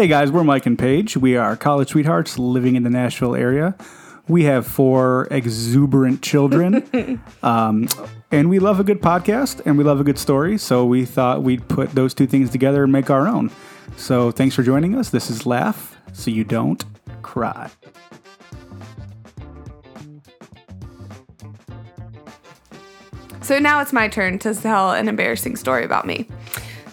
Hey guys, we're Mike and Paige. We are college sweethearts living in the Nashville area. We have four exuberant children, um, and we love a good podcast and we love a good story. So we thought we'd put those two things together and make our own. So thanks for joining us. This is Laugh So You Don't Cry. So now it's my turn to tell an embarrassing story about me.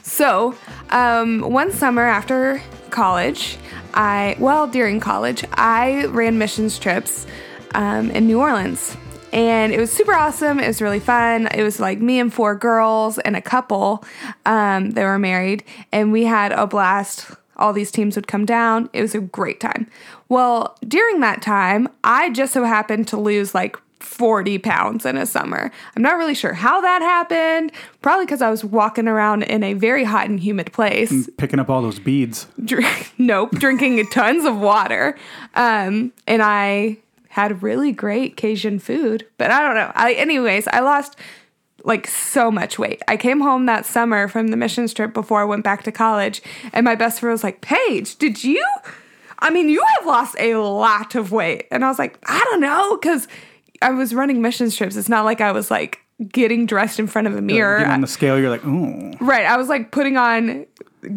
So, um, one summer after college, I, well, during college, I ran missions trips um, in New Orleans. And it was super awesome. It was really fun. It was like me and four girls and a couple um, that were married. And we had a blast. All these teams would come down. It was a great time. Well, during that time, I just so happened to lose like 40 pounds in a summer. I'm not really sure how that happened. Probably because I was walking around in a very hot and humid place. Picking up all those beads. Drink, nope, drinking tons of water. Um, and I had really great Cajun food, but I don't know. I, anyways, I lost like so much weight. I came home that summer from the mission trip before I went back to college, and my best friend was like, Paige, did you? I mean, you have lost a lot of weight. And I was like, I don't know, because I was running mission trips. It's not like I was like getting dressed in front of a mirror. On the scale, you're like, ooh. Right. I was like putting on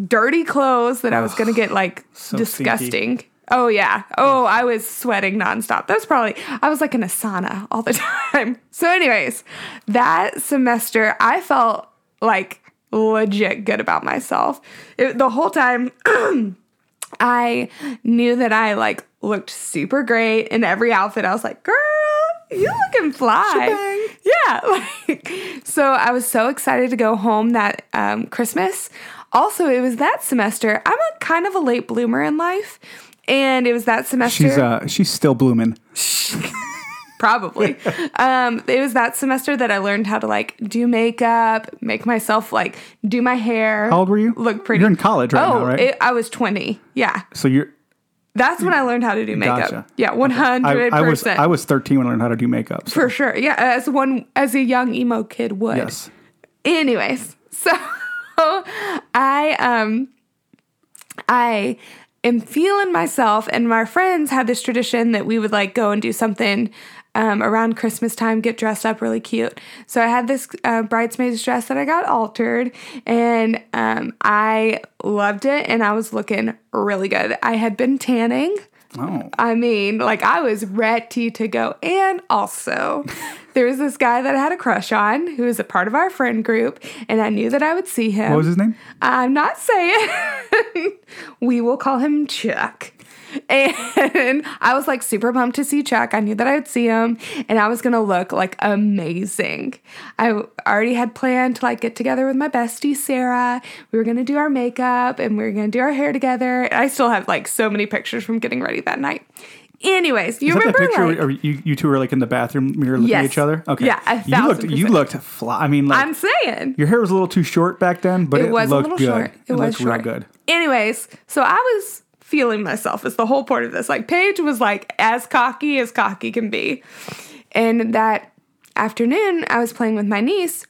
dirty clothes that I was going to get like so disgusting. stinky. Oh, yeah. Oh, I was sweating nonstop. That's probably, I was like in a sauna all the time. So, anyways, that semester, I felt like legit good about myself. It, the whole time, I knew that I like looked super great in every outfit. I was like, girl, you looking fly. Yeah. Like, so I was so excited to go home that um, Christmas. Also, it was that semester. I'm a kind of a late bloomer in life. And it was that semester. She's uh, she's still blooming. probably. um, it was that semester that I learned how to like do makeup, make myself like do my hair. How old were you? Look pretty. You're in college right oh, now, right? it, I was 20. Yeah. so you're. That's when I learned how to do makeup. Gotcha. Yeah, 100%. I, I was 13 when I learned how to do makeup. so- For sure. Yeah, as one as a young emo kid would. yes. Anyways, so I um I am feeling myself and my friends had this tradition that we would like go and do something um, around Christmas time, get dressed up really cute. So I had this uh, bridesmaid's dress that I got altered, and um, I loved it, and I was looking really good. I had been tanning. Oh. I mean, like I was ready to go. And also, there was this guy that I had a crush on who was a part of our friend group, and I knew that I would see him. What was his name? I'm not saying. we will call him Chuck. And I was like super pumped to see Chuck. I knew that I would see him and I was gonna look like amazing. I already had planned to like get together with my bestie Sarah. We were gonna do our makeup and we were gonna do our hair together. And I still have like so many pictures from getting ready that night. Anyways, you Is remember that picture like, where you, you two were like in the bathroom mirror looking at each other? Okay. Yeah, you looked thousand you looked fly. I mean, like I'm saying your hair was a little too short back then, but it, it was a little good. short. It, was looked short. real good. Anyways, so I was feeling myself is the whole point of this. Like Paige was like as cocky as cocky can be. And that afternoon I was playing with my niece.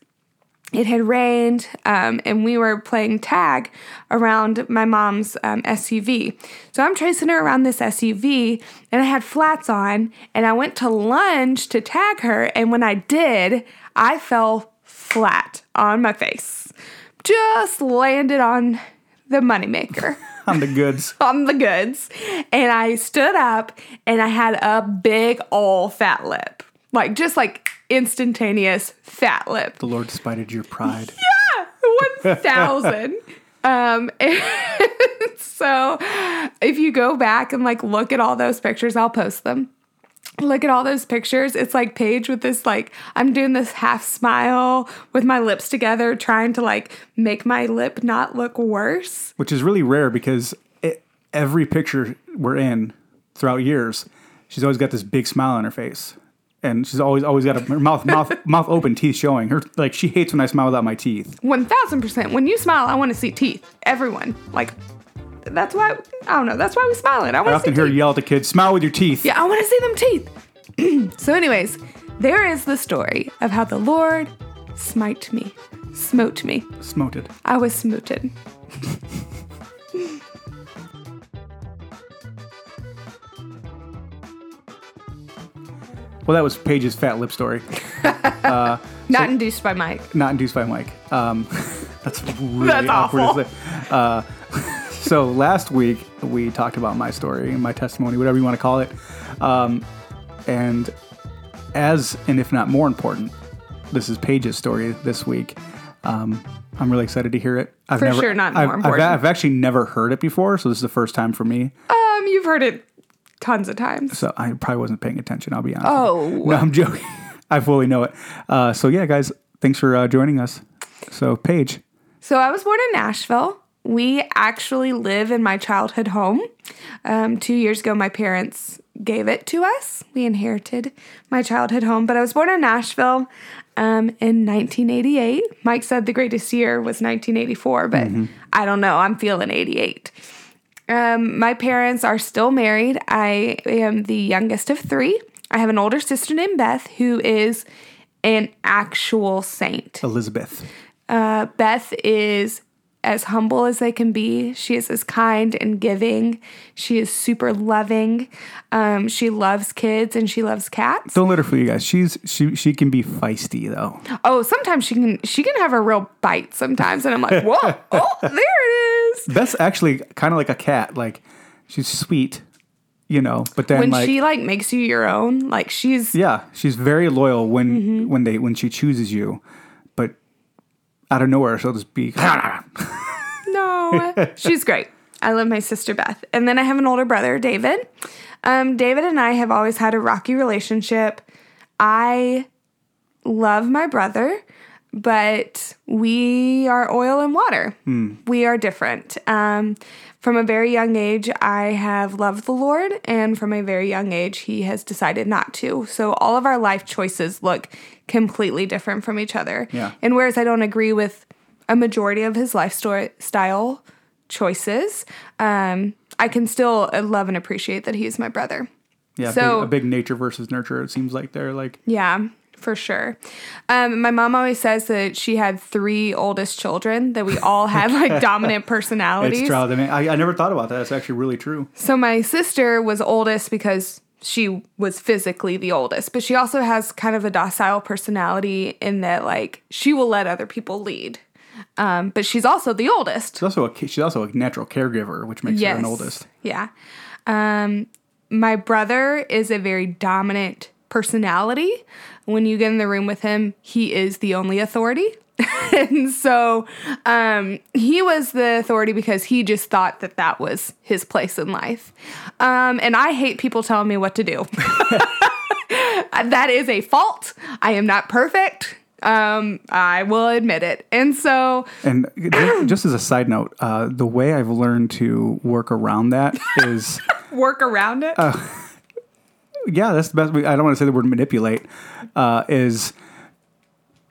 It had rained, um, and we were playing tag around my mom's um, SUV. So I'm chasing her around this SUV, and I had flats on, and I went to lunge to tag her. And when I did, I fell flat on my face, just landed on the moneymaker On the goods. on the goods. And I stood up and I had a big old fat lip. Like just like instantaneous fat lip. The Lord spited your pride. Yeah, 1000. um and so if you go back and like look at all those pictures, I'll post them. Look at all those pictures. It's like Paige with this like I'm doing this half smile with my lips together trying to like make my lip not look worse. Which is really rare because it, every picture we're in throughout years, she's always got this big smile on her face. And she's always always got a, her mouth mouth mouth open, teeth showing. Her like she hates when I smile without my teeth. One thousand percent. When you smile, I want to see teeth. Everyone, like, that's why I don't know. That's why we smiling. I, I often hear teeth. yell to kids, "Smile with your teeth." Yeah, I want to see them teeth. so, anyways, there is the story of how the Lord smite me, smote me, smoted. I was smoted. well, that was Paige's fat lip story. Uh, not induced by Mike. Not induced by Mike. Um, that's really that's awkward awful. Uh, so last week we talked about my story, my testimony, whatever you want to call it. Um, and as and if not more important, this is Paige's story this week. Um, I'm really excited to hear it. I've For never, sure not I've, more I've- important. I've actually never heard it before, so this is the first time for me. Um, you've heard it tons of times. So I probably wasn't paying attention. I'll be honest. Oh. no, I'm joking. I fully know it. Uh, so yeah, guys, thanks for uh, joining us. So Paige, So I was born in Nashville. We actually live in my childhood home. Um, two years ago, my parents gave it to us. We inherited my childhood home, but I was born in Nashville um, in 1988. Mike said the greatest year was 1984, but I don't know. I'm feeling 88. Um, my parents are still married. I am the youngest of three. I have an older sister named Beth who is an actual saint. Elizabeth. Uh, Beth is as humble as they can be. She is as kind and giving. She is super loving. Um, she loves kids and she loves cats. Don't let her fool you guys. She's she she can be feisty though. Oh, sometimes she can she can have a real bite sometimes, and I'm like, whoa, oh, there it is. That's actually kind of like a cat. Like she's sweet, you know, but then When like she like makes you your own, like she's yeah, she's very loyal when Mm-hmm. when they when she chooses you, but out of nowhere she'll just be. No, she's great. I love my sister Beth. And then I have an older brother, David. Um, David and I have always had a rocky relationship. I love my brother, but we are oil and water. We are different. Um, from a very young age, I have loved the Lord, and from a very young age, He has decided not to. So all of our life choices look completely different from each other. Yeah. And whereas I don't agree with a majority of his lifestyle choices, um, I can still uh, love and appreciate that he's my brother. Yeah, So- big, a big nature versus nurture. It seems like they're like Yeah, for sure. Um, my mom always says that she had three oldest children, that we all had like dominant personalities. it's true. I, mean, I, I never thought about that. It's actually really true. So my sister was oldest because she was physically the oldest, but she also has kind of a docile personality in that like she will let other people lead. Um, but she's also the oldest. She's also a she's also a natural caregiver, which makes her an oldest. Yeah. Um, my brother is a very dominant personality. When you get in the room with him, he is the only authority. and so um, he was the authority because he just thought that that was his place in life. Um, and I hate people telling me what to do. that is a fault. I am not perfect. Um, I will admit it. And so And ju- just as a side note, uh, the way I've learned to work around that is, work around it. yeah, that's the best. way- I don't want to say the word manipulate. Uh, is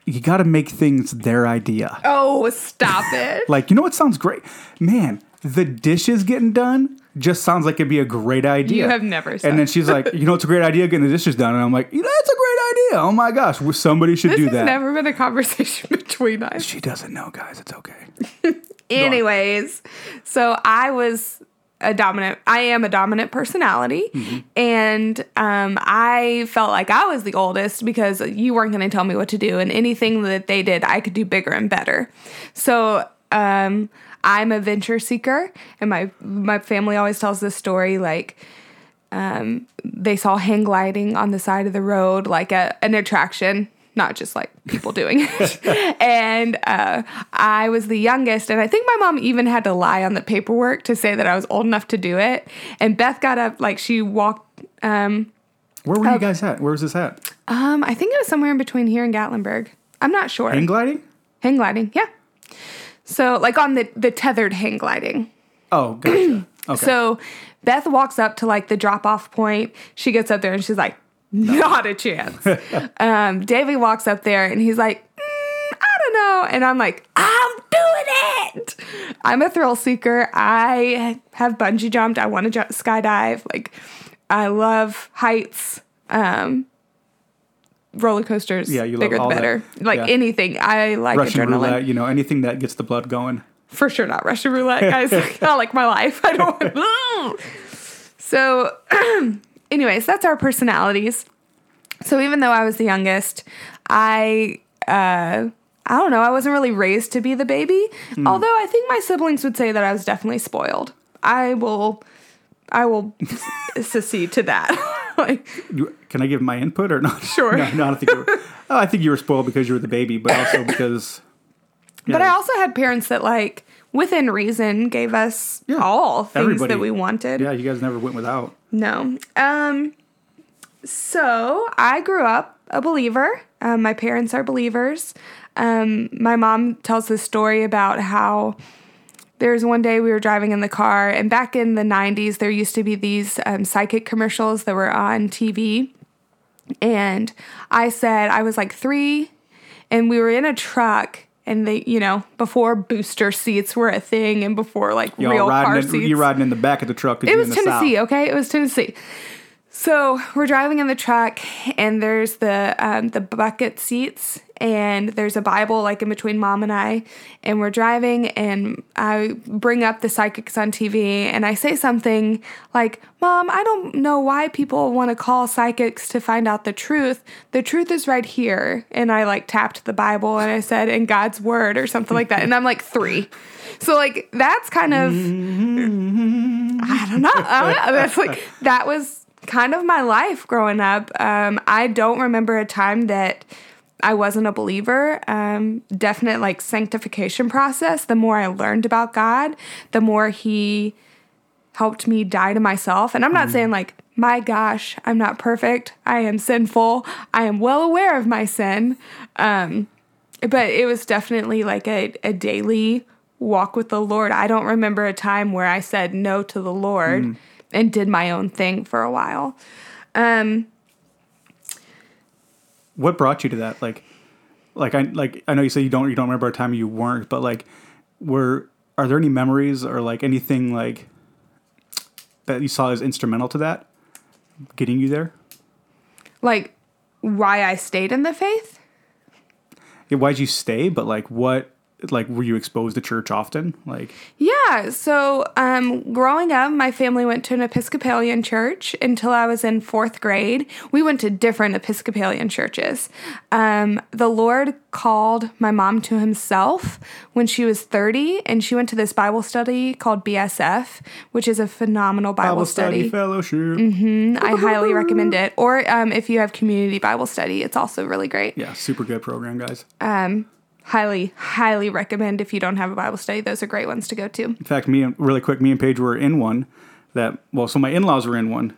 you got to make things their idea. oh, stop it. Like you know what sounds great, man. The dishes getting done just sounds like it'd be a great idea. You have never said And then she's like, you know, it's a great idea getting the dishes done, and I'm like, you know, that's a great idea. Oh my gosh, well, somebody should This do that. never been a conversation between us. she doesn't know, guys. It's okay. Anyways, so I was a dominant. I am a dominant personality, and um, I felt like I was the oldest because you weren't going to tell me what to do, and anything that they did, I could do bigger and better. So. Um, I'm a venture seeker, and my my family always tells this story like um, they saw hang gliding on the side of the road, like a, an attraction, not just like people doing it. and uh, I was the youngest, and I think my mom even had to lie on the paperwork to say that I was old enough to do it. And Beth got up, like she walked. Um, Where were you guys at? Where was this at? um, I think it was somewhere in between here and Gatlinburg. I'm not sure. Hang gliding? hang gliding, yeah. So like on the the tethered hang gliding. Oh, gotcha. Okay. So Beth walks up to like the drop off point. She gets up there and she's like, not a chance. um, Davey walks up there and he's like, "Mm, I don't know. And I'm like, I'm doing it. I'm a thrill seeker. I have bungee jumped. I want to jump, skydive. Like, I love heights. Um, roller coasters. Yeah, you love bigger the all that. better. Like Yeah. anything. I like Russian adrenaline. roulette, you know, anything that gets the blood going. For sure not Russian roulette, guys. not like my life. I don't. so, anyways, that's our personalities. So even though I was the youngest, I uh, I don't know, I wasn't really raised to be the baby. Although I think my siblings would say that I was definitely spoiled. I will I will secede to that. like can I give my input or not? Sure. no, no, I don't think you were. Oh, I think you were spoiled because you were the baby, but also because. But I also had parents that like within reason gave us Yeah, all things everybody. that we wanted. Yeah, you guys never went without. No. Um so I grew up a believer. Um, my parents are believers. Um, my mom tells this story about how there's one day we were driving in the car, and back in the 90s, there used to be these um, psychic commercials that were on TV. And I said, I was like three, and we were in a truck. And they, you know, before booster seats were a thing, and before like Y'all real car in, seats, you riding in the back of the truck. it was in the Tennessee, South. okay? It was Tennessee. So we're driving in the truck, and there's the um, the bucket seats, and there's a Bible like in between mom and I, and we're driving, and I bring up the psychics on TV, and I say something like, "Mom, I don't know why people want to call psychics to find out the truth. The truth is right here." And I like tapped the Bible, and I said, "In God's word" or something like that, and I'm like three. So like that's kind of I don't know. I don't know. That's like that was kind of my life growing up. Um, I don't remember a time that I wasn't a believer. Um, definite like sanctification process. The more I learned about God, the more He helped me die to myself. And I'm not saying like, my gosh, I'm not perfect. I am sinful. I am well aware of my sin. Um, but it was definitely like a, a daily walk with the Lord. I don't remember a time where I said no to the Lord and did my own thing for a while. Um, What brought you to that? Like, like I like I know you say you don't you don't remember a time you weren't, but like, were are there any memories or like anything like that you saw as instrumental to that getting you there? like why I stayed in the faith. Yeah, why'd you stay? But like, what like were you exposed to church often? Like, Yeah, so um, growing up, my family went to an Episcopalian church until I was in fourth grade. We went to different Episcopalian churches. Um, the Lord called my mom to Himself when she was 30, and she went to this Bible study called BSF, which is a phenomenal Bible, study. fellowship. mm-hmm. I highly recommend it. Or um, if you have community Bible study, it's also really great. Yeah, super good program, guys. Highly, highly recommend if you don't have a Bible study. Those are great ones to go to. In fact, me and really quick, me and Paige were in one that well, so my in laws were in one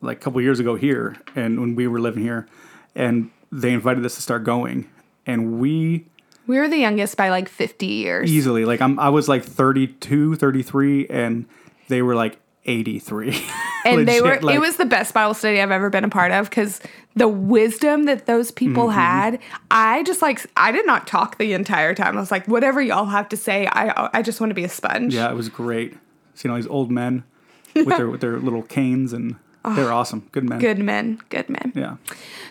like a couple years ago here, and when we were living here, and they invited us to start going, and we We were the youngest by like 50 years. easily like I'm I was like 32, 33, and they were like 83. and they were like- it was the best bible study i've ever been a part of because the wisdom that those people Mm-hmm. had i just like i did not talk the entire time i was like whatever y'all have to say i i just want to be a sponge yeah, it was great. Seeing all these old men with their with their little canes, and they're awesome, good men. good men good men Yeah.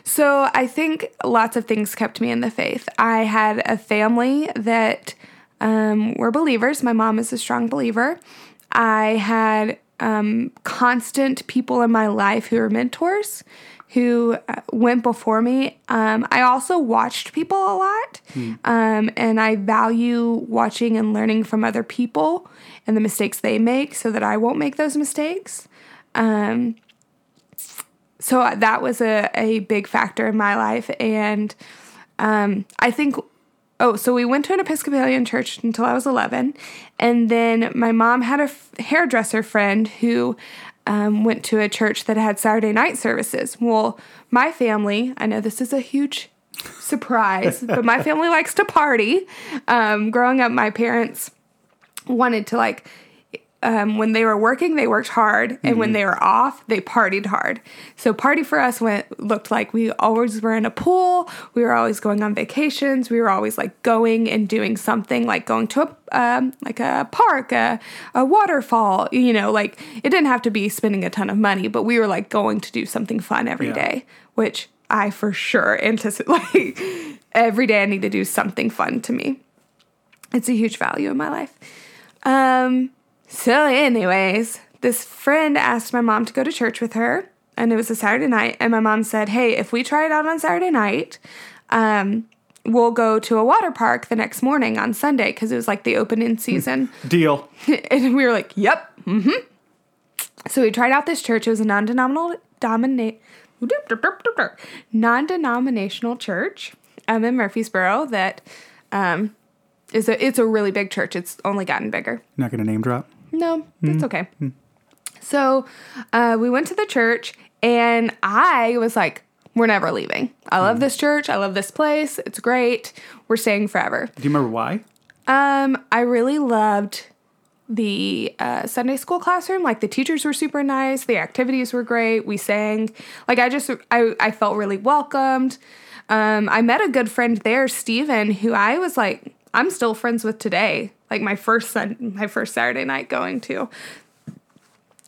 so i think lots of things kept me in the faith i had a family that um, were believers my mom is a strong believer i had um, constant people in my life who are mentors who uh, went before me. Um, I also watched people a lot, um, and I value watching and learning from other people and the mistakes they make so that I won't make those mistakes. Um, so that was a, a big factor in my life. And um, I think, oh, so we went to an Episcopalian church until I was 11. And then my mom had a f- hairdresser friend who um, went to a church that had Saturday night services. Well, my family, I know this is a huge surprise, but my family likes to party. Um, growing up, my parents wanted to like um, when they were working, they worked hard, and when they were off, they partied hard. So party for us went looked like we always were in a pool. We were always going on vacations. We were always like going and doing something, like going to a um, like a park, a, a waterfall. You know, like it didn't have to be spending a ton of money, but we were like going to do something fun every Yeah. day, which I for sure anticipate. Like every day, I need to do something fun to me. It's a huge value in my life. Um, so, anyways, this friend asked my mom to go to church with her. and it was a Saturday night. And my mom said, "Hey, if we try it out on Saturday night, um, we'll go to a water park the next morning on Sunday because it was like the opening season." Deal. and we were like, "Yep, mm-hmm." So we tried out this church. It was a non-denominational non-denominational church um, in Murfreesboro that um, is a it's a really big church. It's only gotten bigger. Not gonna name drop. No, that's okay. So uh, we went to the church, and I was like, "We're never leaving. I love this church. I love this place. It's great. We're staying forever." Do you remember why? Um, I really loved the uh, Sunday school classroom. Like the teachers were super nice. The activities were great. We sang. Like I just I I felt really welcomed. Um, I met a good friend there, Steven, who I was like I'm still friends with today. Like my first sun, my first Saturday night going to.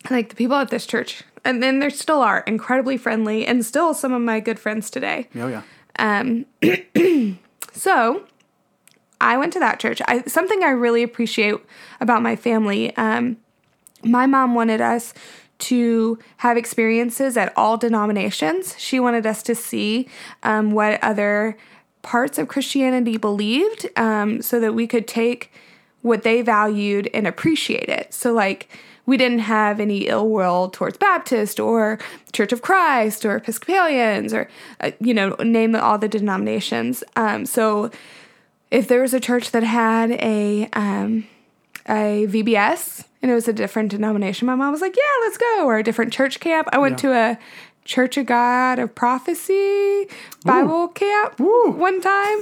Like the people at this church, and then there still are incredibly friendly, and still some of my good friends today. Oh yeah. Um, so I went to that church. I something I really appreciate about my family. Um, my mom wanted us to have experiences at all denominations. She wanted us to see um, what other parts of Christianity believed, um, so that we could take what they valued and appreciated. So like. We didn't have any ill will towards Baptist or Church of Christ or Episcopalians or, uh, you know, name all the denominations. Um, so if there was a church that had a um, a VBS and it was a different denomination, my mom was like, "Yeah, let's go." Or a different church camp. I went Yeah. to a Church of God of Prophecy Bible camp Ooh. one time,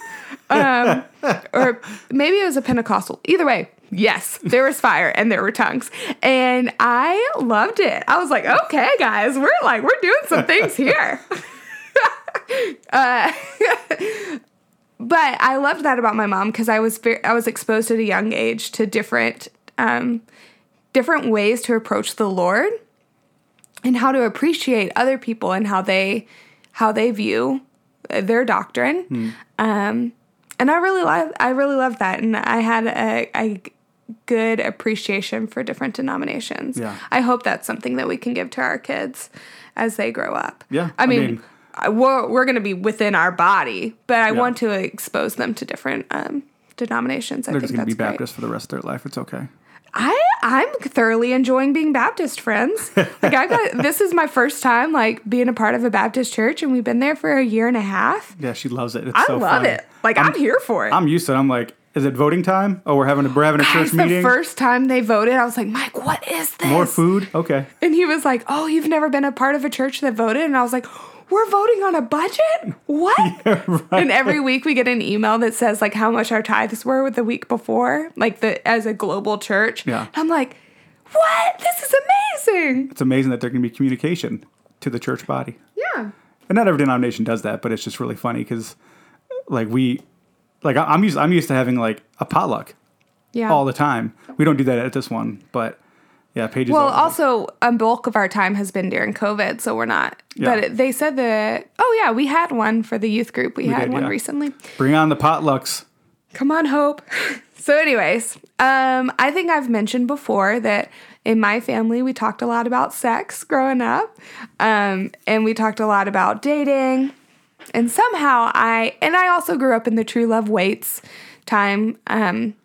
um, or maybe it was a Pentecostal. Either way. Yes, there was fire and there were tongues. And I loved it. I was like, okay, guys, we're like, we're doing some things here. uh, but I loved that about my mom because I was very, I was exposed at a young age to different um, different ways to approach the Lord and how to appreciate other people and how they how they view their doctrine. Um, and I really love I really love that, and I had a, a good appreciation for different denominations. Yeah. I hope that's something that we can give to our kids as they grow up. Yeah, I I mean. mean- we're, we're going to be within our body, but I Yeah. want to expose them to different um, denominations. I They're think just gonna that's be great. Baptist for the rest of their life. It's okay. I I'm thoroughly enjoying being Baptist friends. Like I got this is my first time like being a part of a Baptist church, and we've been there for a year and a half. Yeah, she loves it. It's I so love fun. it. Like I'm, here for it. I'm used to it. I'm like, is it voting time? Oh, we're having a we're having a Guys, church the meeting. first time they voted, I was like, Mike, what is this? More food? Okay. And he was like, Oh, you've never been a part of a church that voted? And I was like, We're voting on a budget? What? And every week we get an email that says like how much our tithes were with the week before, like the as a global church. Yeah. I'm like, What? This is amazing. It's amazing that there can be communication to the church body. Yeah. And not every denomination does that, but it's just really funny because, like we, like I'm used I'm used to having like a potluck Yeah. all the time. We don't do that at this one, but yeah, pages. Well, also, a bulk of our time has been during COVID, so we're not. Yeah. But they said that, oh, yeah, we had one for the youth group. We, had did, one yeah. recently. bring on the potlucks. Come on, Hope. so, anyways, um, I think I've mentioned before that in my family, we talked a lot about sex growing up. Um, and we talked a lot about dating. And somehow I, and I also grew up in the true love waits time. Um,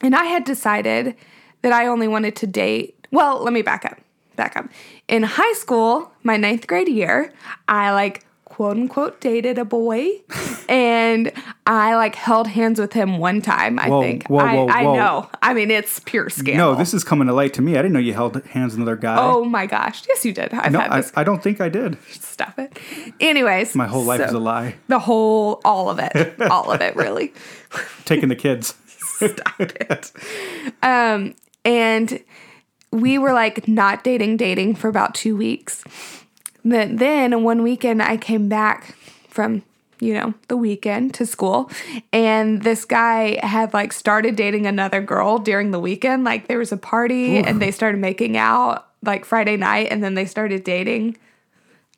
and I had decided that I only wanted to date. Well, let me back up. Back up. In high school, my ninth grade year, I like quote unquote dated a boy, and I like held hands with him one time. I Whoa, think. whoa, I, whoa, I whoa. know. I mean, it's pure scandal. No, this is coming to light to me. I didn't know you held hands with another guy. Oh my gosh! Yes, you did. I've no, I. I don't think I did. Stop it. Anyways, My whole life so- is a lie. The whole, all of it, all of it, really. Taking the kids. Stop it. Um, and we were like not dating, dating for about two weeks. But then one weekend I came back from, you know, the weekend to school, and this guy had like started dating another girl during the weekend. Like there was a party and they started making out like Friday night, and then they started dating.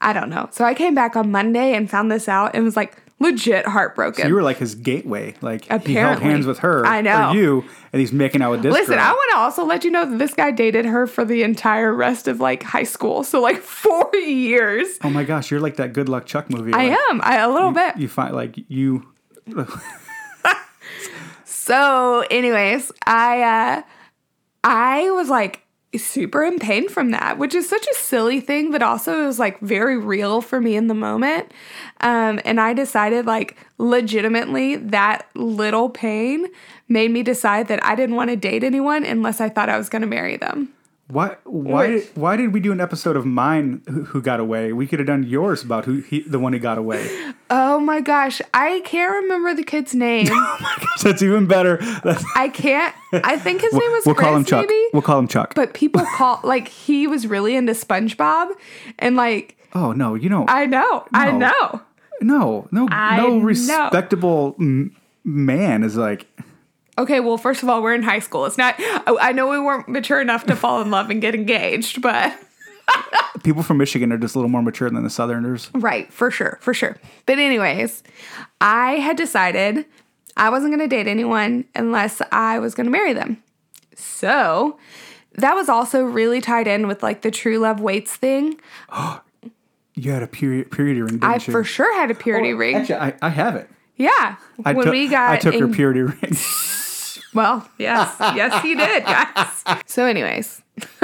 I don't know. So I came back on Monday and found this out and was like, legit heartbroken. You were like his gateway. Like he held Apparently. hands with her. I know. Or you, and he's making out with this Listen, girl. I want to also let you know that this guy dated her for the entire rest of like high school. So like four years. oh my gosh, you're like that Good Luck Chuck movie. I like, am. I a little bit. You find like you. So, anyways, I uh I was like super in pain from that, which is such a silly thing, but also it was like very real for me in the moment. Um, and I decided like legitimately that little pain made me decide that I didn't want to date anyone unless I thought I was going to marry them. Why? Why? Which- Why did we do an episode of mine who, who got away? We could have done yours about who he, the one who got away. Oh my gosh, I can't remember the kid's name. oh my gosh, That's even better. That's, I can't. I think his name was we'll Chris, call him Chuck. maybe. We'll call him Chuck. But people call like he was really into SpongeBob, and like oh no, you don't. I know, I know. No, no, I no respectable m- man is like. Okay, well, first of all, we're in high school. It's not. I I know we weren't mature enough to fall in love and get engaged, but People from Michigan are just a little more mature than the Southerners. right, for sure, for sure. But anyways, I had decided I wasn't going to date anyone unless I was going to marry them. So that was also really tied in with like the true love waits thing. You had a period purity ring, didn't I you? for sure had a purity ring. Actually, I, I have it. yeah, I when took, we got I took her en- purity ring. Well, yes, yes, he did, guys. So, anyways,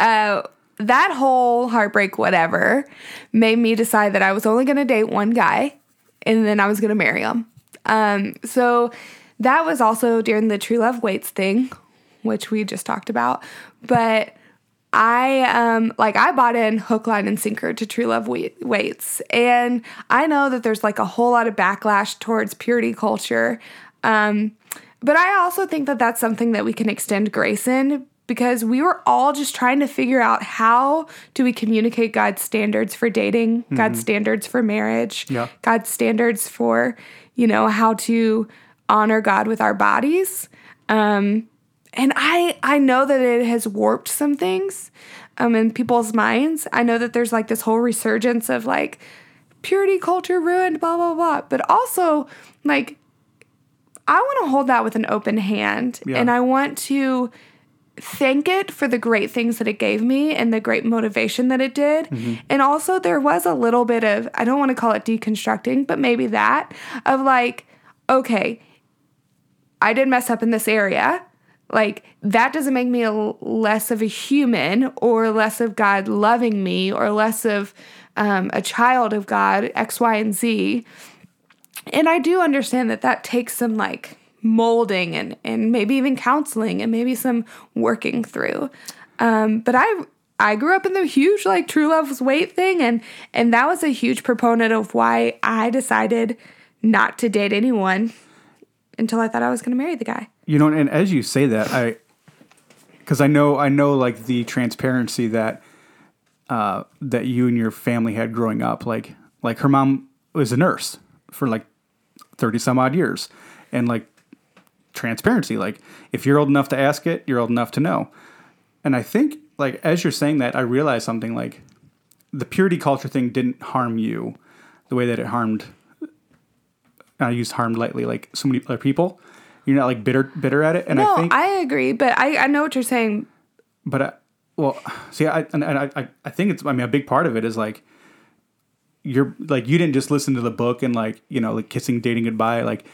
uh, that whole heartbreak, whatever, made me decide that I was only going to date one guy, and then I was going to marry him. Um, so that was also during the true love waits thing, which we just talked about. But I um like I bought in hook, line, and sinker to True Love Waits, and I know that there's like a whole lot of backlash towards purity culture, um, but I also think that that's something that we can extend grace in because we were all just trying to figure out how do we communicate God's standards for dating, God's standards for marriage, Yeah. God's standards for you know how to honor God with our bodies. Um, and I I know that it has warped some things um in people's minds. I know that there's like this whole resurgence of like purity culture ruined, blah blah blah. But also like I want to hold that with an open hand Yeah. and I want to thank it for the great things that it gave me and the great motivation that it did. And also there was a little bit of I don't want to call it deconstructing, but maybe that of like okay, I did mess up in this area. Like, that doesn't make me less of a human or less of God loving me or less of um, a child of God, X, Y, and Z. And I do understand that that takes some like molding and, and maybe even counseling and maybe some working through. Um, but I I grew up in the huge like true love waits thing and and that was a huge proponent of why I decided not to date anyone until I thought I was going to marry the guy. You know, and as you say that, I because I know I know like the transparency that uh, that you and your family had growing up. Like like her mom was a nurse for like thirty some odd years, and like transparency. Like if you're old enough to ask it, you're old enough to know. And I think like as you're saying that, I realized something like the purity culture thing didn't harm you the way that it harmed. I used harmed lightly, like so many other people. You're not like bitter bitter at it, and No, I think, I agree, but I, I know what you're saying. but I, well, see, I and, and I, I I think it's. I mean, a big part of it is like you're like you didn't just listen to the book and like you know like kissing, dating goodbye. Like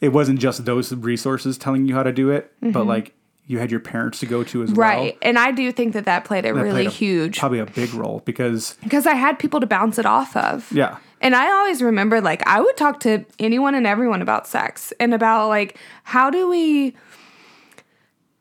it wasn't just those resources telling you how to do it, but like you had your parents to go to as well. Mm-hmm. Right. And I do think that that played a That really played a- huge probably a big role because because I had people to bounce it off of. yeah, And I always remember like I would talk to anyone and everyone about sex and about like how do we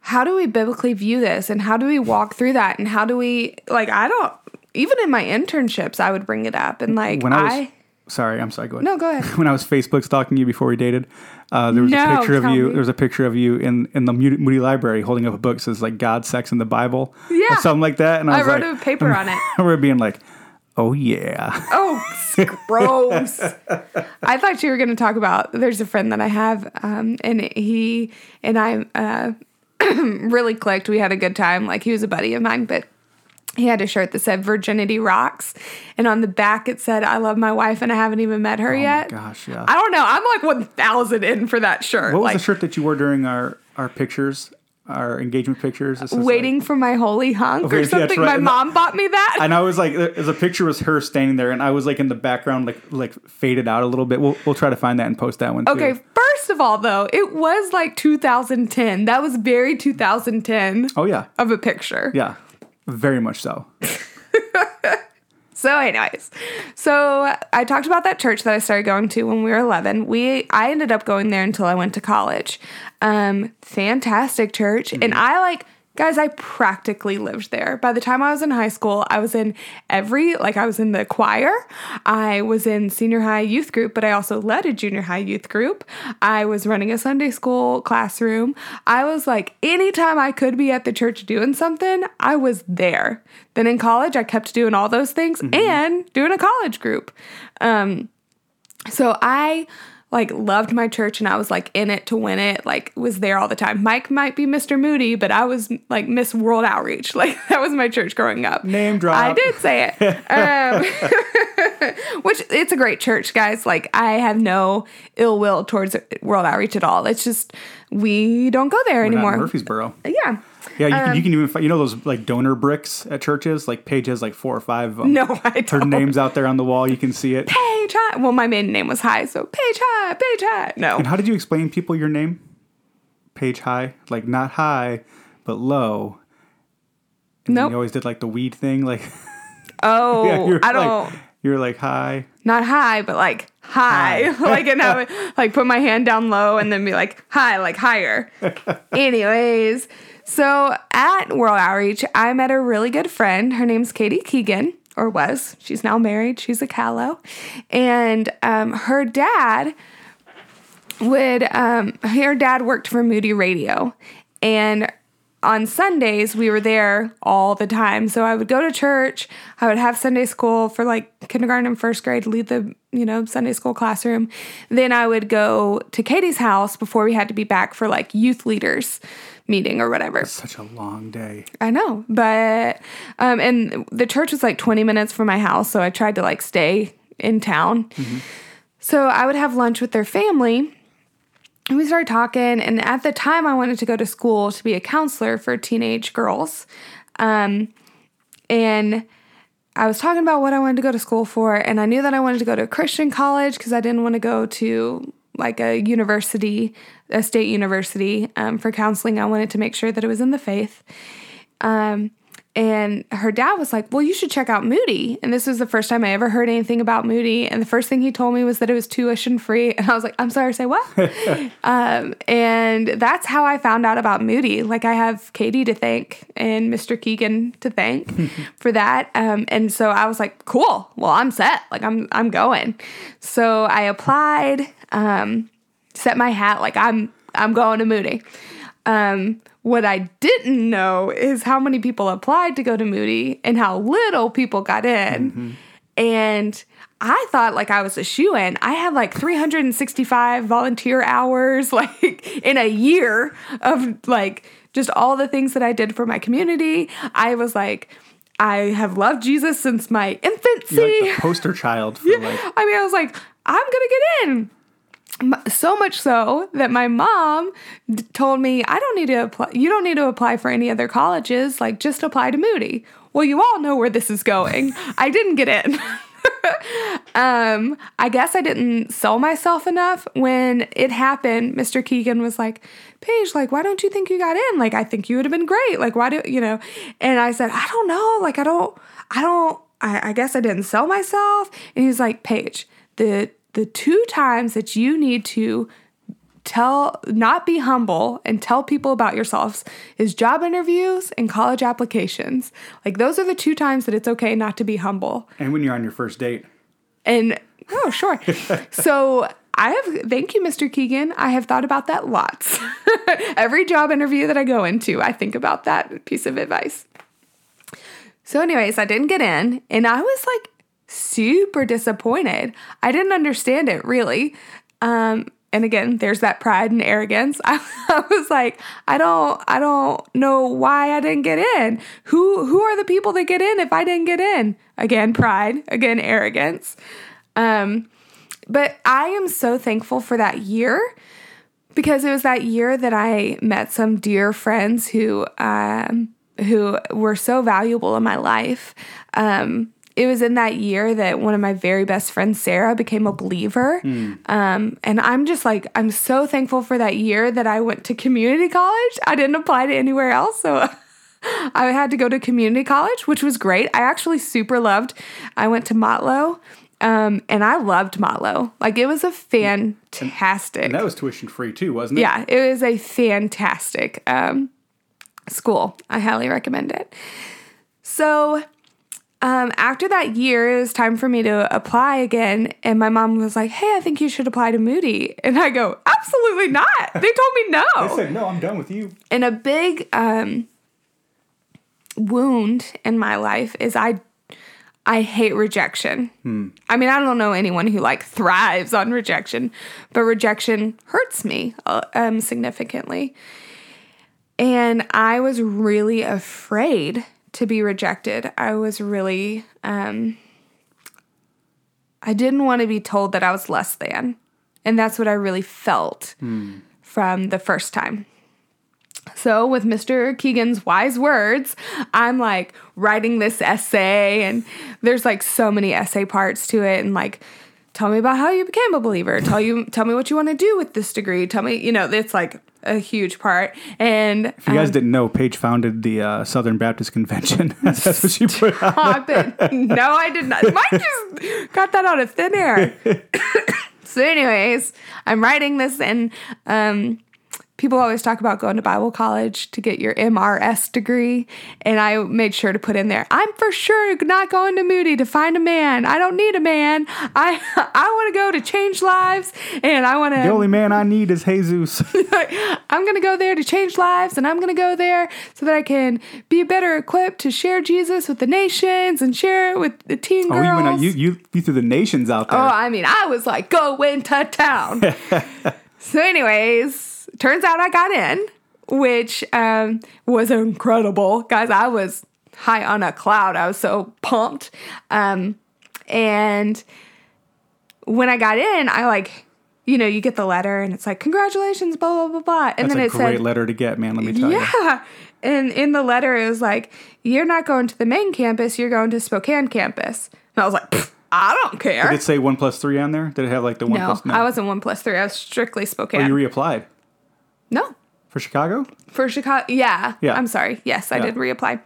how do we biblically view this and how do we walk through that and how do we like I don't even in my internships I would bring it up and like when I was I sorry, I'm sorry. Go ahead. No, go ahead. when I was Facebook stalking you before we dated, uh, there was No, a picture of you. me. There was a picture of you in in the Moody, Library holding up a book that says like God, sex, and the Bible, Yeah. or something like that. And I, I was wrote like, a paper on it. we were being like, oh yeah, Oh, gross. I thought you were going to talk about. There's a friend that I have, um, and he and I uh, really clicked. We had a good time. Like he was a buddy of mine, but he had a shirt that said virginity rocks and on the back it said i love my wife and i haven't even met her yet Gosh, yeah. i don't know i'm like 1000 in for that shirt what was like the shirt that you wore during our our pictures, our engagement pictures? It says, like- waiting for my holy hunk Okay, or something right. my And mom bought me that and I was like, a picture was her standing there, and I was like in the background, like like faded out a little bit. We'll we'll try to find that and post that one. Too. okay first of all though it was like 2010 that was very 2010 Oh yeah, of a picture yeah, very much so. So, anyways, so I talked about that church that I started going to when we were 11. We I ended up going there until I went to college. Um, fantastic church, and I like guys. I practically lived there. By the time I was in high school, I was in every like I was in the choir. I was in senior high youth group, but I also led a junior high youth group. I was running a Sunday school classroom. I was like anytime I could be at the church doing something, I was there. Then in college, I kept doing all those things and doing a college group. Um, so I like loved my church and I was like in it to win it, like was there all the time. Mike might be Mr. Moody, but I was like Miss World Outreach. Like that was my church growing up. Name drop. I did say it. Um, which it's a great church, guys. Like I have no ill will towards World Outreach at all. It's just we don't go there We're anymore. Murfreesboro. Yeah. Yeah, you, Um, can, you can even find, you know those like donor bricks at churches. Like Paige has like four or five of them. No, I Her don't. name's out there on the wall. You can see it. Paige High. Well, my maiden name was High, so Paige High, Paige High. No. And how did you explain people your name? Page high, like not high, but low. And then Nope. You always did like the weed thing, like Oh, yeah, you're I don't. you're like high. not high, but like high, like and I would like put my hand down low and then be like high, like higher. Anyways, so at World Outreach, I met a really good friend. Her name's Katie Keegan, or was. She's now married. She's a callow, and um, her dad would um her dad worked for Moody Radio and on Sundays we were there all the time. So I would go to church, I would have Sunday school for like kindergarten and first grade, lead the, you know, Sunday school classroom. Then I would go to Katie's house before we had to be back for like youth leaders meeting or whatever. Such a long day. I know, but um, and the church was like 20 minutes from my house, so I tried to like stay in town. So I would have lunch with their family. And we started talking, and at the time, I wanted to go to school to be a counselor for teenage girls. Um, and I was talking about what I wanted to go to school for, and I knew that I wanted to go to a Christian college because I didn't want to go to like a university, a state university um, for counseling. I wanted to make sure that it was in the faith. Um, and her dad was like, Well, you should check out Moody. And this was the first time I ever heard anything about Moody. And the first thing he told me was that it was tuition free. And I was like, I'm sorry, say what? um, and that's how I found out about Moody. Like, I have Katie to thank and Mr. Keegan to thank for that. Um, and so I was like, Cool. Well, I'm set. Like, I'm, I'm going. So I applied, um, set my hat, like, I'm, I'm going to Moody. Um, what I didn't know is how many people applied to go to Moody and how little people got in. And I thought like I was a shoe in. I had like 365 volunteer hours, like in a year of like just all the things that I did for my community. I was like, I have loved Jesus since my infancy. Like the poster child for like I mean, I was like, I'm gonna get in. So much so that my mom d- told me, I don't need to apply. You don't need to apply for any other colleges. Like, just apply to Moody. Well, you all know where this is going. I didn't get in. um, I guess I didn't sell myself enough. When it happened, Mr. Keegan was like, Paige, like, why don't you think you got in? Like, I think you would have been great. Like, why do you know? And I said, I don't know. Like, I don't, I don't, I, I guess I didn't sell myself. And he's like, Paige, the the two times that you need to tell not be humble and tell people about yourselves is job interviews and college applications. Like those are the two times that it's okay not to be humble. and when you're on your first date. And oh, sure. so I have thank you, Mr. Keegan. I have thought about that lots. Every job interview that I go into, I think about that piece of advice. So, anyways, I didn't get in, and I was like super disappointed. I didn't understand it really. Um, and again, there's that pride and arrogance. I, I was like, I don't, I don't know why I didn't get in. Who, who are the people that get in if I didn't get in? Again, pride. Again, arrogance. Um, but I am so thankful for that year because it was that year that I met some dear friends who, um, who were so valuable in my life. Um, it was in that year that one of my very best friends, Sarah, became a believer. Um, and I'm just like, I'm so thankful for that year that I went to community college. I didn't apply to anywhere else. So I had to go to community college, which was great. I actually super loved. I went to Motlow. Um, and I loved Motlow. Like it was a fantastic. And that was tuition free too, wasn't it? Yeah, it was a fantastic um, school. I highly recommend it. So, um, after that year, it was time for me to apply again. And my mom was like, Hey, I think you should apply to Moody. And I go, Absolutely not. They told me no. I said, no, I'm done with you. and a big um, wound in my life is I I hate rejection. I mean, I don't know anyone who like thrives on rejection, but rejection hurts me uh, um, significantly. And I was really afraid to be rejected. I was really, um, I didn't want to be told that I was less than. And that's what I really felt from the first time. So, with Mr. Keegan's wise words, I'm like writing this essay, and there's like so many essay parts to it, and like, tell me about how you became a believer. Tell you, tell me what you want to do with this degree. Tell me, you know, it's like a huge part. And If you guys didn't know, Paige founded the uh, Southern Baptist Convention. That's what she put out. It. No, I did not. Mike just got that out of thin air. so, anyways, I'm writing this, and um, people always talk about going to Bible college to get your MRS degree. And I made sure to put in there, I'm for sure not going to Moody to find a man. I don't need a man. I I want to go to change lives, and I want to. The only man I need is Jesus. I'm going to go there to change lives, and I'm going to go there so that I can be better equipped to share Jesus with the nations and share it with the teen Oh, girls. you went out, you, you you threw the nations out there. Oh, I mean, I was like, go into town. so, anyways, turns out I got in, which um, was incredible. Guys, I was high on a cloud. I was so pumped. Um, and when I got in, I like, you know, you get the letter and it's like, congratulations, blah, blah, blah, blah. And That's then a it great said, letter to get, man. Let me tell you. yeah. And in the letter, it was like, you're not going to the main campus, you're going to Spokane campus. And I was like, I don't care. Did it say one plus three on there? Did it have like the one No, plus? I wasn't one plus three. I was strictly Spokane. Oh, you reapplied no, for Chicago? for Chicago. Yeah. Yeah. I'm sorry. Yes, I Yeah. did reapply.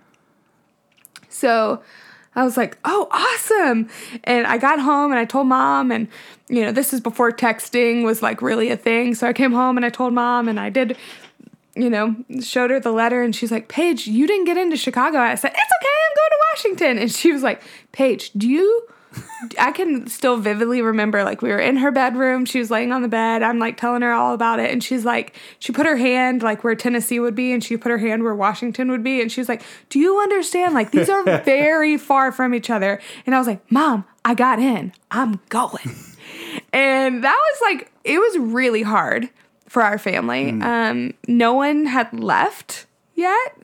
So I was like, oh, awesome. And I got home and I told mom, and, you know, this is before texting was like really a thing. So I came home and I told mom, and I did, you know, showed her the letter, and she's like, Paige, you didn't get into Chicago. I said, it's okay. I'm going to Washington. And she was like, Paige, do you. I can still vividly remember like we were in her bedroom. She was laying on the bed. I'm like telling her all about it. And she's like, she put her hand like where Tennessee would be and she put her hand where Washington would be. And she's like, Do you understand? Like these are very far from each other. And I was like, Mom, I got in. I'm going. and that was like, it was really hard for our family. Um, no one had left yet.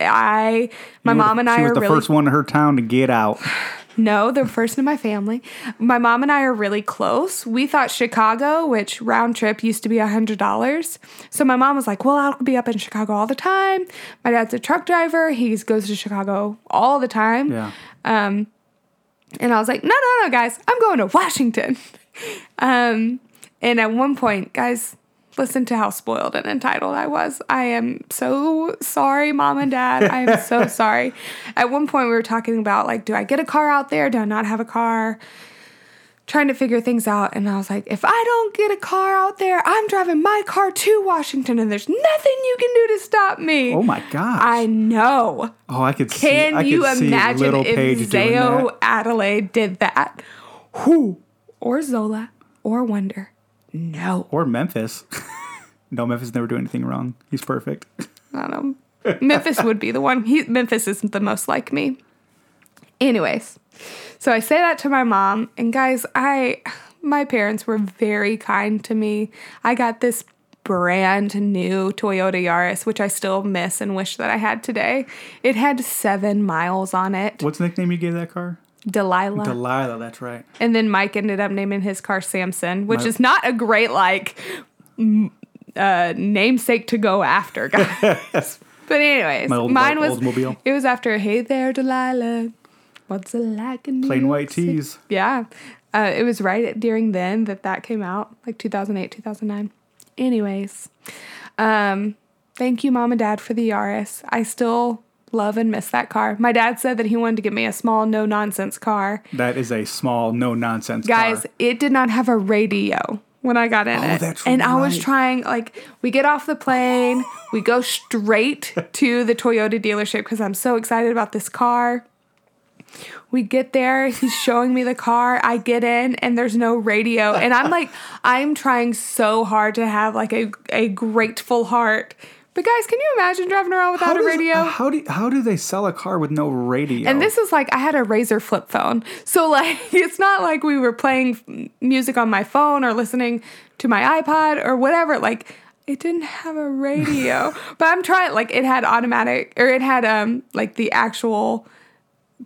I my mom and I are the really first one in her town to get out. no, the first in my family. My mom and I are really close. We thought Chicago, which round trip used to be $100. So my mom was like, Well, I'll be up in Chicago all the time. My dad's a truck driver. He goes to Chicago all the time. Yeah. And I was like, No, no, no, guys, I'm going to Washington. um, and at one point, guys, listen to how spoiled and entitled I was. I am so sorry, mom and dad. I am so sorry. At one point, we were talking about like, do I get a car out there? Do I not have a car? Trying to figure things out. And I was like, if I don't get a car out there, I'm driving my car to Washington and there's nothing you can do to stop me. Oh my gosh. I know. oh, I could see. Can I you could imagine little if Zayo. Adelaide did that? Who? Or Zola or Wonder? No. Or Memphis. no, Memphis never do anything wrong. He's perfect. I don't know. Memphis would be the one. He, Memphis isn't the most like me. Anyways, so I say that to my mom, and guys, I my parents were very kind to me. I got this brand new Toyota Yaris, which I still miss and wish that I had today. It had seven miles on it. What's the nickname you gave that car? Delilah. Delilah. That's right. and then Mike ended up naming his car Samson, which My- is not a great like uh, namesake to go after, guys. but anyways, old mine was Oldsmobile. it was after Hey there, Delilah. What's it like in New Plain white City?" tees. Yeah. Uh, it was right during then that that came out, like 2008, 2009. Anyways, um, thank you, mom and dad, for the Yaris. I still love and miss that car. My dad said that he wanted to get me a small, no nonsense car. That is a small, no nonsense car. Guys, car. it did not have a radio when I got in Oh, it. and I was trying, like, we get off the plane, we go straight to the Toyota dealership because I'm so excited about this car. We get there, he's showing me the car. I get in, and there's no radio. And I'm like, I'm trying so hard to have like a, a grateful heart. But guys, can you imagine driving around without a does- radio? How do how do they sell a car with no radio? And this is like I had a RAZR flip phone. So like it's not like we were playing music on my phone or listening to my iPod or whatever. Like it didn't have a radio. but I'm trying like it had automatic or it had um like the actual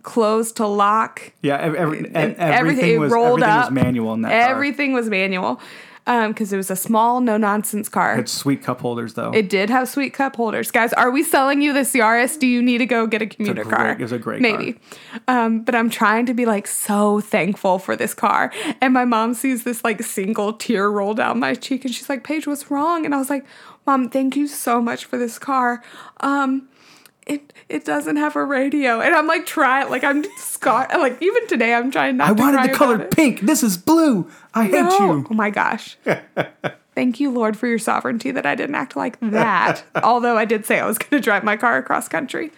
close to lock. yeah, ev- every, and everything, it was rolled everything up. was manual in that car. Everything was manual. Um, because it was a small, no nonsense car. It's sweet cup holders though. It did have sweet cup holders. Guys, are we selling you this Yaris? Do you need to go get a commuter great- car? it was a great Maybe. Um, but I'm trying to be like so thankful for this car. And my mom sees this like single tear roll down my cheek and she's like, Paige, what's wrong? And I was like, Mom, thank you so much for this car. Um, it it doesn't have a radio. And I'm like trying like I'm scar like even today I'm trying not to. I to wanted the color pink. This is blue. I hate No. you. Oh my gosh. Thank you, Lord, for your sovereignty that I didn't act like that. Although I did say I was going to drive my car across country.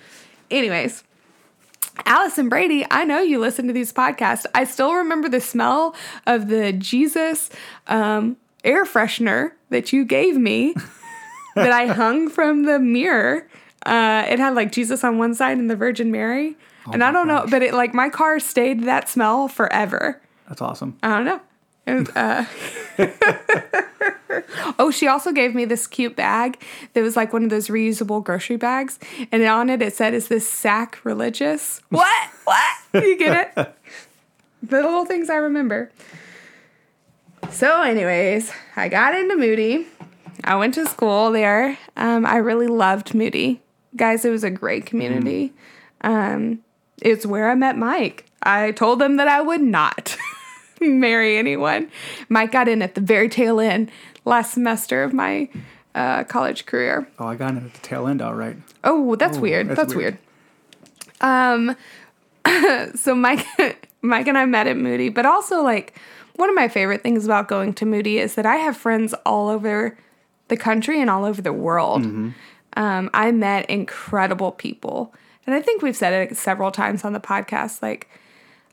Anyways, Allison Brady, I know you listen to these podcasts. I still remember the smell of the Jesus um, air freshener that you gave me that I hung from the mirror. Uh, it had like Jesus on one side and the Virgin Mary. and I don't know, but it like my car stayed that smell forever. That's awesome. I don't know. Was, uh, oh, she also gave me this cute bag that was like one of those reusable grocery bags, and on it it said, "Is this sacrilegious?" what? What? You get it? the little things I remember. So, anyways, I got into Moody. I went to school there. Um, I really loved Moody, guys. It was a great community. Um, it's where I met Mike. I told them that I would not marry anyone. Mike got in at the very tail end last semester of my uh, college career. Oh, I got in at the tail end, all right. Oh, that's weird. that's That's, weird. weird. Um, so Mike, Mike and I met at Moody, but also like one of my favorite things about going to Moody is that I have friends all over the country and all over the world. Mm-hmm. Um, I met incredible people, and I think we've said it several times on the podcast. Like,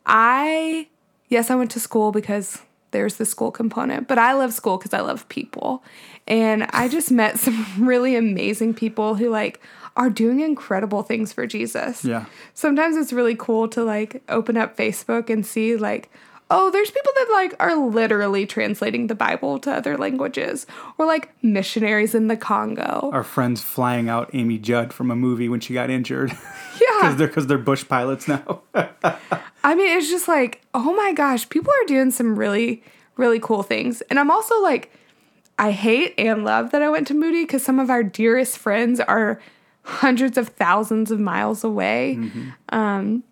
I yes, I went to school because there's the school component, but I love school because I love people. And I just met some really amazing people who like are doing incredible things for Jesus. Yeah. Sometimes it's really cool to like open up Facebook and see like oh, there's people that like are literally translating the Bible to other languages or like missionaries in the Congo. Our friends flying out Amy Judd from a movie when she got injured because yeah. they're because they're bush pilots now. I mean, it's just like, oh my gosh, people are doing some really, really cool things. And I'm also like, I hate and love that I went to Moody because some of our dearest friends are hundreds of thousands of miles away. Um,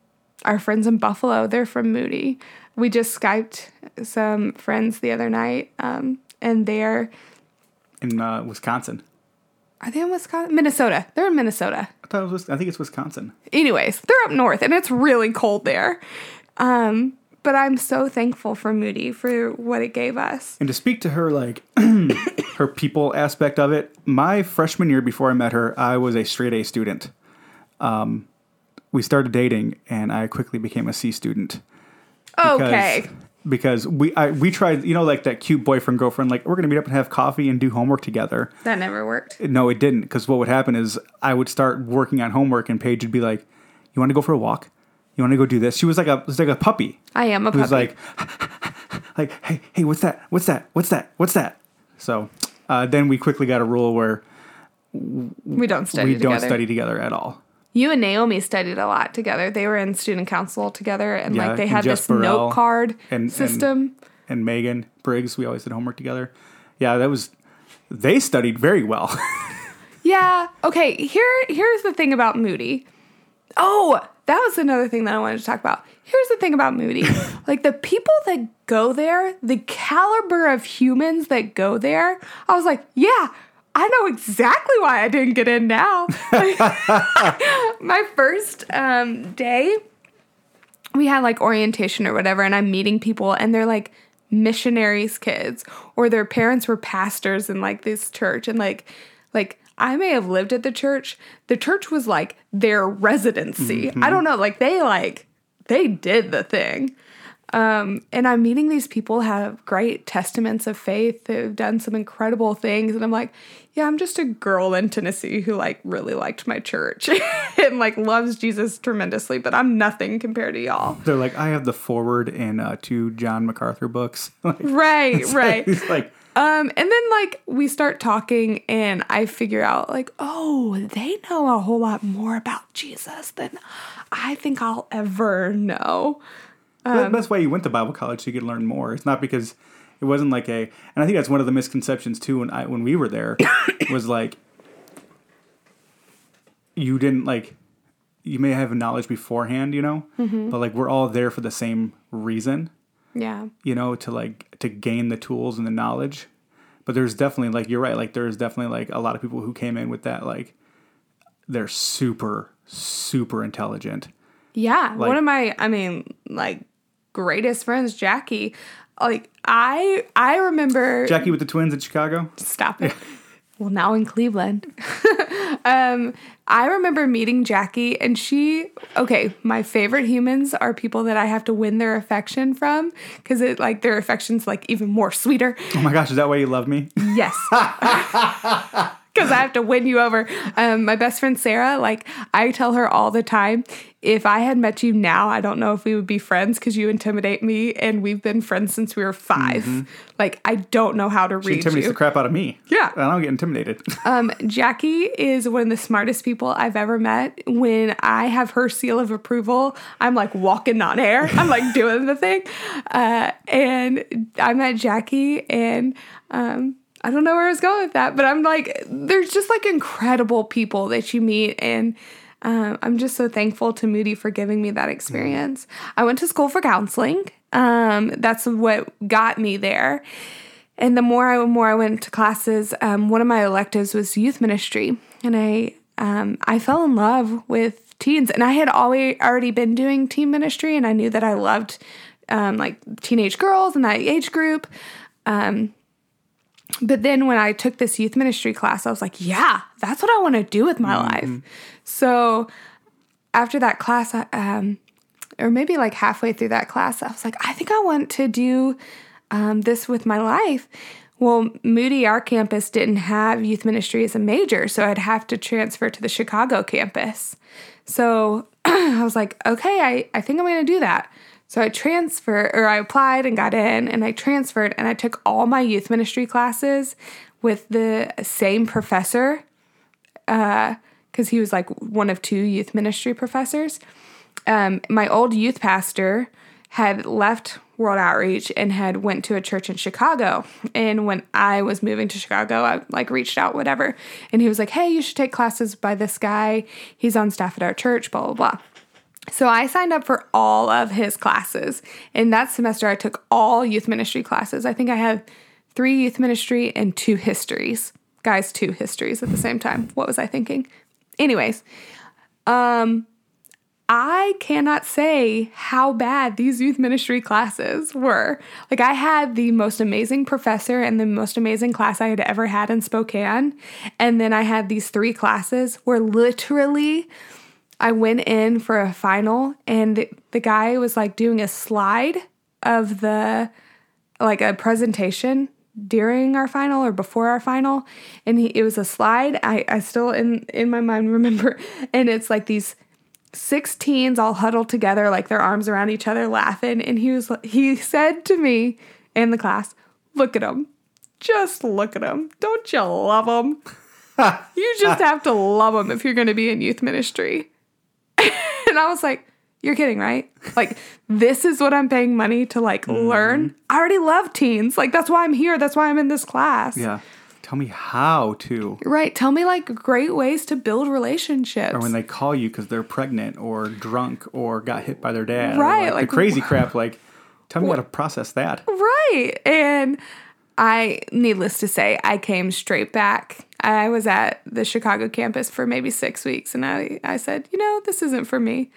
our friends in Buffalo, they're from Moody. We just Skyped some friends the other night, um, and they're, in uh, Wisconsin. are they in Wisconsin? Minnesota. They're in Minnesota. I thought it was. I think it's Wisconsin. anyways, they're up north and it's really cold there. Um, but I'm so thankful for Moody for what it gave us. And to speak to her, like her people aspect of it, my freshman year before I met her, I was a straight A student. Um, we started dating, and I quickly became a C student. Because- Okay. Because we I, we tried, you know, like that cute boyfriend girlfriend, like we're gonna meet up and have coffee and do homework together. That never worked. No, it didn't. Because what would happen is I would start working on homework, and Paige would be like, "You want to go for a walk? You want to go do this?" She was like a was like a puppy. I am a It was like, like, hey, hey, what's that? What's that? What's that? What's that? So uh, then we quickly got a rule where We don't study we don't study together at all. You and Naomi studied a lot together. They were in student council together, and Yeah, like they and had Jess this Burrell note card and- and- system. And Megan Briggs, we always did homework together. Yeah, that was. They studied very well. Yeah. Okay. Here, here's the thing about Moody. Oh, that was another thing that I wanted to talk about. Here's the thing about Moody. like the people that go there, the caliber of humans that go there, I was like, yeah, I know exactly why I didn't get in now. My first um, day, we had like orientation or whatever, and I'm meeting people, and they're like missionaries' kids, or their parents were pastors in like this church, and like, like I may have lived at the church. The church was like their residency. I don't know, like they like they did the thing. Um, and I'm meeting these people have great testaments of faith. They've done some incredible things, and I'm like, yeah, I'm just a girl in Tennessee who like really liked my church and like loves Jesus tremendously, but I'm nothing compared to y'all. They're like, I have the forward in uh, two John MacArthur books. Like, Right, right. He's like, Um, and then like we start talking, and I figure out like, oh, they know a whole lot more about Jesus than I think I'll ever know. Um, That- that's why you went to Bible college so you could learn more. It's not because it wasn't like a, and I think that's one of the misconceptions too. When I when we were there, was like you didn't like you may have knowledge beforehand, you know, Mm-hmm. but like we're all there for the same reason, Yeah. you know, to like to gain the tools and the knowledge. But there's definitely like you're right, like there's definitely like a lot of people who came in with that like they're super super intelligent. Yeah. Like- One of my, I mean, like greatest friends, Jackie. Like I, I remember. Jackie with the twins in Chicago. Stop it. well, now in Cleveland. um, I remember meeting Jackie, and she. Okay, my favorite humans are people that I have to win their affection from because it like their affection's like even more sweeter. Oh my gosh, is that why you love me? Yes. Because I have to win you over. Um, my best friend Sarah, like I tell her all the time, if I had met you now, I don't know if we would be friends because you intimidate me, and we've been friends since we were 5 Like I don't know how to Mm-hmm. She intimidates you. the crap out of me. Yeah. I don't get intimidated. Um, Jackie is one of the smartest people I've ever met. When I have her seal of approval, I'm like walking on air. I'm like doing the thing. Uh, and I met Jackie, and um, I don't know where I was going with that, but I'm like, there's just like incredible people that you meet, and um, I'm just so thankful to Moody for giving me that experience. I went to school for counseling. Um, that's what got me there. And the more I more I went to classes, um, one of my electives was youth ministry, and I um, I fell in love with teens, and I had always already been doing teen ministry, and I knew that I loved um, like teenage girls and that age group. Um, but then when I took this youth ministry class, I was like, yeah, that's what I want to do with my life. So after that class, I, um, or maybe like halfway through that class, I was like, I think I want to do um, this with my life. Well, Moody, our campus, didn't have youth ministry as a major, so I'd have to transfer to the Chicago campus. So I was like, okay, I, I think I'm going to do that. So I transferred, or I applied and got in, and I transferred, and I took all my youth ministry classes with the same professor, because he was like one of two youth ministry professors. Um, my old youth pastor had left World Outreach and had went to a church in Chicago. And when I was moving to Chicago, I like reached out, whatever, and he was like, "Hey, you should take classes by this guy. He's on staff at our church." Blah blah blah. So I signed up for all of his classes. In that semester, I took all youth ministry classes. I think I had three youth ministry and two histories. Guys, two histories at the same time. What was I thinking? Anyways, um, I cannot say how bad these youth ministry classes were. Like, I had the most amazing professor and the most amazing class I had ever had in Spokane. And then I had these three classes where literally I went in for a final, and the, guy was like doing a slide of the, like a presentation during our final or before our final and he, it was a slide I, I still in in my mind remember and it's like these six teens all huddled together, like their arms around each other, laughing. And he was he said to me in the class, "Look at them, just look at them. Don't you love them? you just have to love them if you're going to be in youth ministry." and I was like, "You're kidding, right? Like this is what I'm paying money to like mm-hmm. learn. I already love teens. Like that's why I'm here. That's why I'm in this class." Yeah. Tell me how to. Right. Tell me like great ways to build relationships. Or when they call you because they're pregnant or drunk or got hit by their dad. Right. Like, like, the crazy crap. Like, tell me how to process that. Right. And I, needless to say, I came straight back. I was at the Chicago campus for maybe six weeks and I, I said, you know, this isn't for me.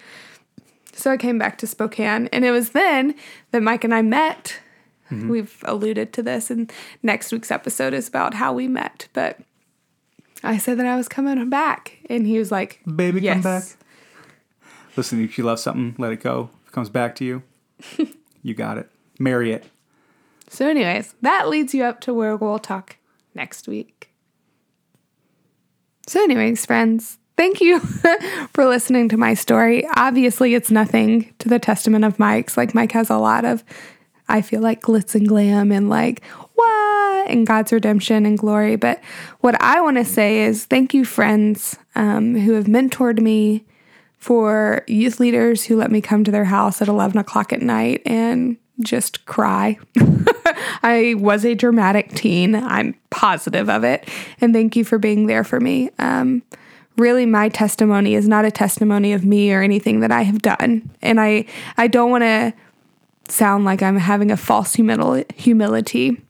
So I came back to Spokane. And it was then that Mike and I met Mm-hmm. We've alluded to this, and next week's episode is about how we met. But I said that I was coming back, and he was like, "Baby, yes. come back." Listen, if you love something, let it go. If it comes back to you, you got it. Marry it. So, anyways, that leads you up to where we'll talk next week. So, anyways, friends, thank you for listening to my story. Obviously, it's nothing to the testament of Mike's. Like, Mike has a lot of I feel like glitz and glam and like, what? And God's redemption and glory. But what I want to say is thank you, friends um, who have mentored me, for youth leaders who let me come to their house at 11 o'clock at night and just cry. I was a dramatic teen. I'm positive of it. And thank you for being there for me. Um, really my testimony is not a testimony of me or anything that I have done. And I I don't want to sound like I'm having a false humil- humility.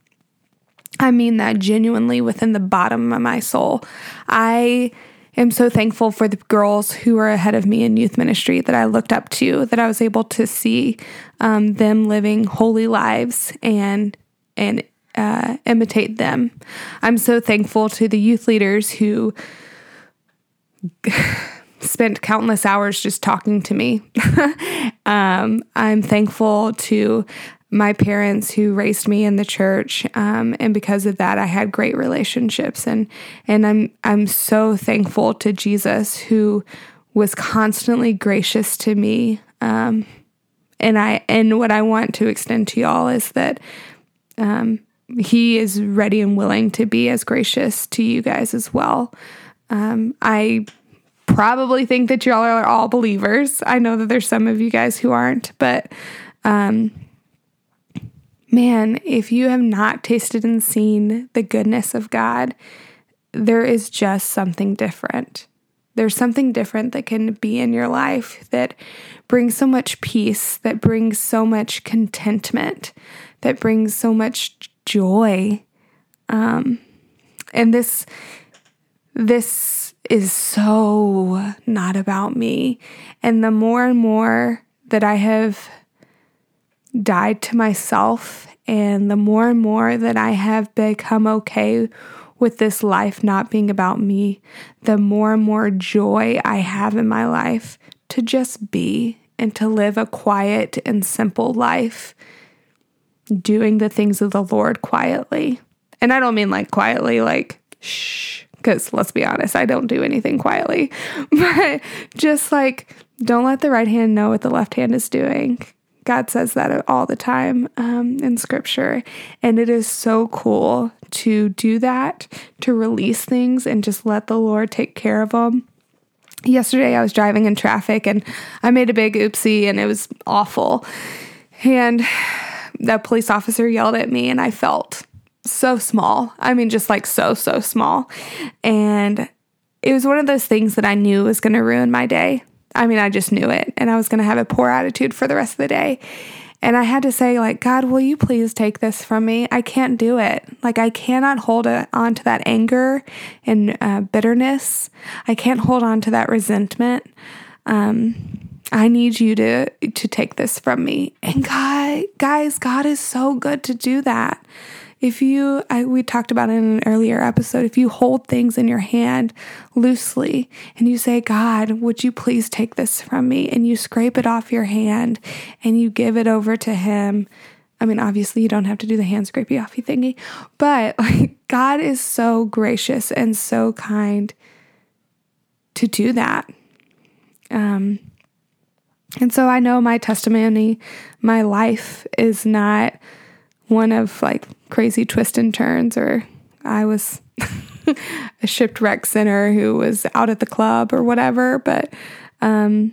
I mean that genuinely within the bottom of my soul. I am so thankful for the girls who are ahead of me in youth ministry that I looked up to, that I was able to see um, them living holy lives and and uh, imitate them. I'm so thankful to the youth leaders who spent countless hours just talking to me. um, I'm thankful to my parents who raised me in the church, um, and because of that, I had great relationships. and And I'm I'm so thankful to Jesus who was constantly gracious to me. Um, and I and what I want to extend to y'all is that um, He is ready and willing to be as gracious to you guys as well. Um, I probably think that y'all are all believers. I know that there's some of you guys who aren't, but um, man, if you have not tasted and seen the goodness of God, there is just something different. There's something different that can be in your life that brings so much peace, that brings so much contentment, that brings so much joy. Um, and this, this is so not about me. And the more and more that I have died to myself, and the more and more that I have become okay with this life not being about me, the more and more joy I have in my life to just be and to live a quiet and simple life, doing the things of the Lord quietly. And I don't mean like quietly, like shh because let's be honest, I don't do anything quietly. But just like, don't let the right hand know what the left hand is doing. God says that all the time um, in scripture. And it is so cool to do that, to release things and just let the Lord take care of them. Yesterday, I was driving in traffic and I made a big oopsie and it was awful. And the police officer yelled at me, and I felt so small. I mean, just like so, so small. And it was one of those things that I knew was going to ruin my day. I mean, I just knew it. And I was going to have a poor attitude for the rest of the day. And I had to say, like, God, will you please take this from me? I can't do it. Like, I cannot hold on to that anger and uh, bitterness. I can't hold on to that resentment. Um, I need you to to take this from me. And God, guys, God is so good to do that. If you, I, we talked about it in an earlier episode, if you hold things in your hand loosely and you say, God, would you please take this from me? And you scrape it off your hand and you give it over to Him. I mean, obviously, you don't have to do the hand scrapey offy thingy, but like, God is so gracious and so kind to do that. Um, And so I know my testimony, my life is not one of like crazy twists and turns, or I was a shipwreck sinner who was out at the club or whatever. But um,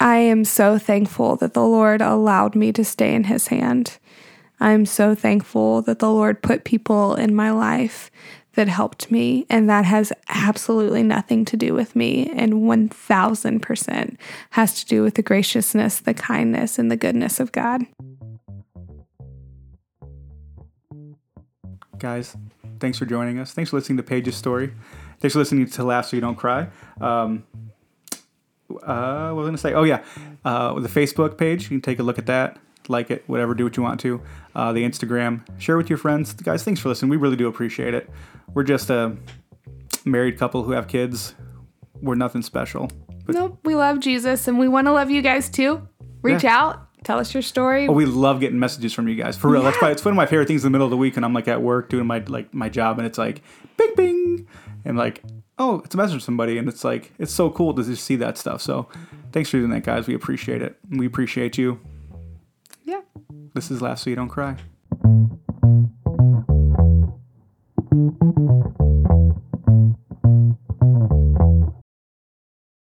I am so thankful that the Lord allowed me to stay in His hand. I'm so thankful that the Lord put people in my life that helped me, and that has absolutely nothing to do with me, and 1000% has to do with the graciousness, the kindness, and the goodness of God. Guys, thanks for joining us. Thanks for listening to Paige's story. Thanks for listening to Laugh So You Don't Cry. Um, uh, what was I going to say? Oh, yeah. Uh, the Facebook page, you can take a look at that like it, whatever, do what you want to. Uh, the Instagram, share with your friends. Guys, thanks for listening. We really do appreciate it. We're just a married couple who have kids. We're nothing special. But nope, we love Jesus and we want to love you guys too. Reach yeah. out, tell us your story. Oh, we love getting messages from you guys. For real. Yeah. That's why it's one of my favorite things in the middle of the week and I'm like at work doing my like my job and it's like bing bing and like oh, it's a message from somebody and it's like it's so cool to just see that stuff. So thanks for doing that guys. We appreciate it. We appreciate you. Yeah. This is Laugh So You Don't Cry. Thank you.